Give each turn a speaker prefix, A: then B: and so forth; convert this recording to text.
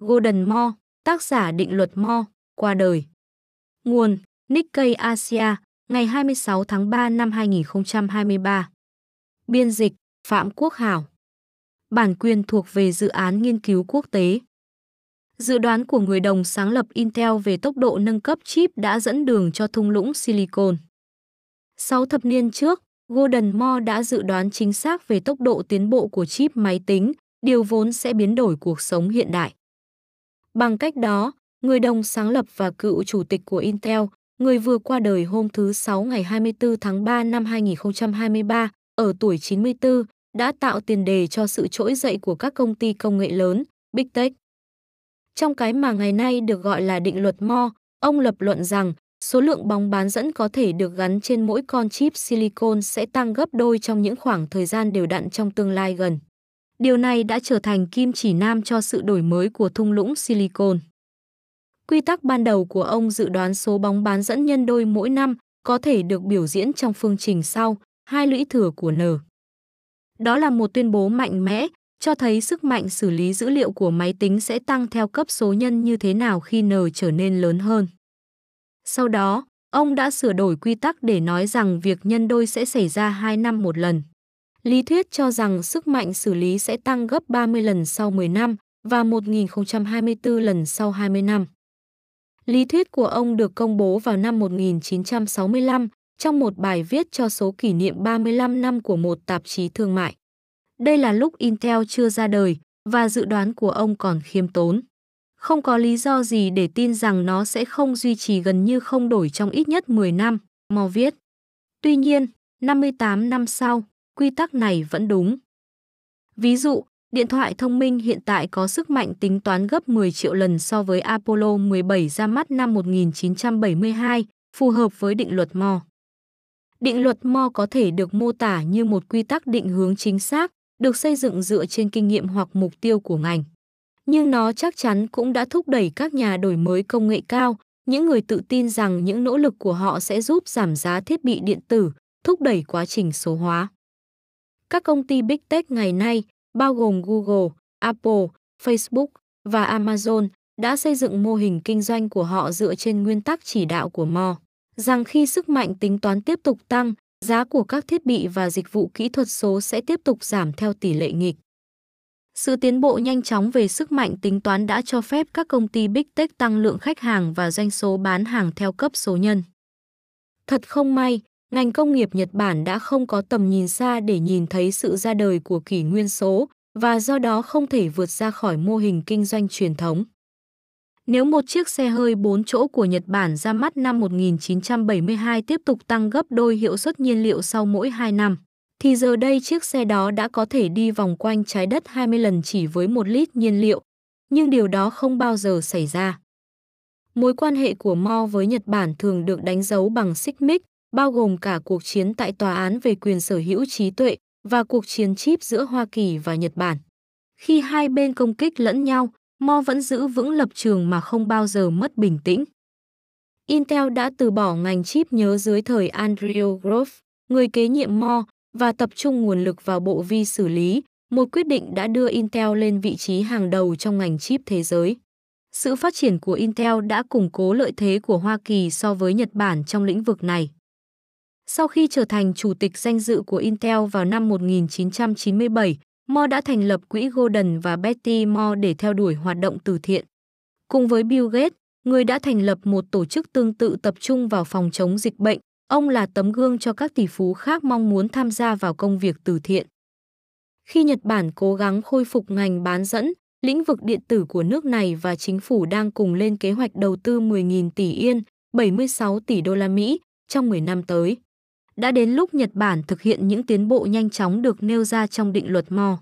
A: Golden Moore, tác giả định luật Moore, qua đời. Nguồn Nikkei Asia, ngày 26 tháng 3 năm 2023. Biên dịch Phạm Quốc Hảo. Bản quyền thuộc về dự án nghiên cứu quốc tế. Dự đoán của người đồng sáng lập Intel về tốc độ nâng cấp chip đã dẫn đường cho thung lũng Silicon. 6 thập niên trước, Gordon Moore đã dự đoán chính xác về tốc độ tiến bộ của chip máy tính, điều vốn sẽ biến đổi cuộc sống hiện đại. Bằng cách đó, người đồng sáng lập và cựu chủ tịch của Intel, người vừa qua đời hôm thứ Sáu ngày 24 tháng 3 năm 2023, ở tuổi 94, đã tạo tiền đề cho sự trỗi dậy của các công ty công nghệ lớn, Big Tech. Trong cái mà ngày nay được gọi là định luật Moore, ông lập luận rằng số lượng bóng bán dẫn có thể được gắn trên mỗi con chip silicon sẽ tăng gấp đôi trong những khoảng thời gian đều đặn trong tương lai gần. Điều này đã trở thành kim chỉ nam cho sự đổi mới của thung lũng silicon. Quy tắc ban đầu của ông dự đoán số bóng bán dẫn nhân đôi mỗi năm có thể được biểu diễn trong phương trình sau, hai lũy thừa của N. Đó là một tuyên bố mạnh mẽ, cho thấy sức mạnh xử lý dữ liệu của máy tính sẽ tăng theo cấp số nhân như thế nào khi N trở nên lớn hơn. Sau đó, ông đã sửa đổi quy tắc để nói rằng việc nhân đôi sẽ xảy ra 2 năm một lần. Lý thuyết cho rằng sức mạnh xử lý sẽ tăng gấp 30 lần sau 10 năm và 1024 lần sau 20 năm. Lý thuyết của ông được công bố vào năm 1965 trong một bài viết cho số kỷ niệm 35 năm của một tạp chí thương mại. Đây là lúc Intel chưa ra đời và dự đoán của ông còn khiêm tốn. Không có lý do gì để tin rằng nó sẽ không duy trì gần như không đổi trong ít nhất 10 năm, mò viết. Tuy nhiên, 58 năm sau, quy tắc này vẫn đúng. Ví dụ, điện thoại thông minh hiện tại có sức mạnh tính toán gấp 10 triệu lần so với Apollo 17 ra mắt năm 1972, phù hợp với định luật Moore. Định luật Moore có thể được mô tả như một quy tắc định hướng chính xác, được xây dựng dựa trên kinh nghiệm hoặc mục tiêu của ngành. Nhưng nó chắc chắn cũng đã thúc đẩy các nhà đổi mới công nghệ cao, những người tự tin rằng những nỗ lực của họ sẽ giúp giảm giá thiết bị điện tử, thúc đẩy quá trình số hóa. Các công ty Big Tech ngày nay, bao gồm Google, Apple, Facebook và Amazon, đã xây dựng mô hình kinh doanh của họ dựa trên nguyên tắc chỉ đạo của Mo, rằng khi sức mạnh tính toán tiếp tục tăng, giá của các thiết bị và dịch vụ kỹ thuật số sẽ tiếp tục giảm theo tỷ lệ nghịch. Sự tiến bộ nhanh chóng về sức mạnh tính toán đã cho phép các công ty Big Tech tăng lượng khách hàng và doanh số bán hàng theo cấp số nhân. Thật không may, ngành công nghiệp Nhật Bản đã không có tầm nhìn xa để nhìn thấy sự ra đời của kỷ nguyên số và do đó không thể vượt ra khỏi mô hình kinh doanh truyền thống. Nếu một chiếc xe hơi 4 chỗ của Nhật Bản ra mắt năm 1972 tiếp tục tăng gấp đôi hiệu suất nhiên liệu sau mỗi 2 năm, thì giờ đây chiếc xe đó đã có thể đi vòng quanh trái đất 20 lần chỉ với một lít nhiên liệu, nhưng điều đó không bao giờ xảy ra. Mối quan hệ của Mo với Nhật Bản thường được đánh dấu bằng xích mích, bao gồm cả cuộc chiến tại tòa án về quyền sở hữu trí tuệ và cuộc chiến chip giữa Hoa Kỳ và Nhật Bản. Khi hai bên công kích lẫn nhau, Mo vẫn giữ vững lập trường mà không bao giờ mất bình tĩnh. Intel đã từ bỏ ngành chip nhớ dưới thời Andrew Grove, người kế nhiệm Mo, và tập trung nguồn lực vào bộ vi xử lý, một quyết định đã đưa Intel lên vị trí hàng đầu trong ngành chip thế giới. Sự phát triển của Intel đã củng cố lợi thế của Hoa Kỳ so với Nhật Bản trong lĩnh vực này. Sau khi trở thành chủ tịch danh dự của Intel vào năm 1997, Moore đã thành lập quỹ Golden và Betty Moore để theo đuổi hoạt động từ thiện. Cùng với Bill Gates, người đã thành lập một tổ chức tương tự tập trung vào phòng chống dịch bệnh, ông là tấm gương cho các tỷ phú khác mong muốn tham gia vào công việc từ thiện. Khi Nhật Bản cố gắng khôi phục ngành bán dẫn, lĩnh vực điện tử của nước này và chính phủ đang cùng lên kế hoạch đầu tư 10.000 tỷ yên, 76 tỷ đô la Mỹ trong 10 năm tới đã đến lúc Nhật Bản thực hiện những tiến bộ nhanh chóng được nêu ra trong định luật Mo.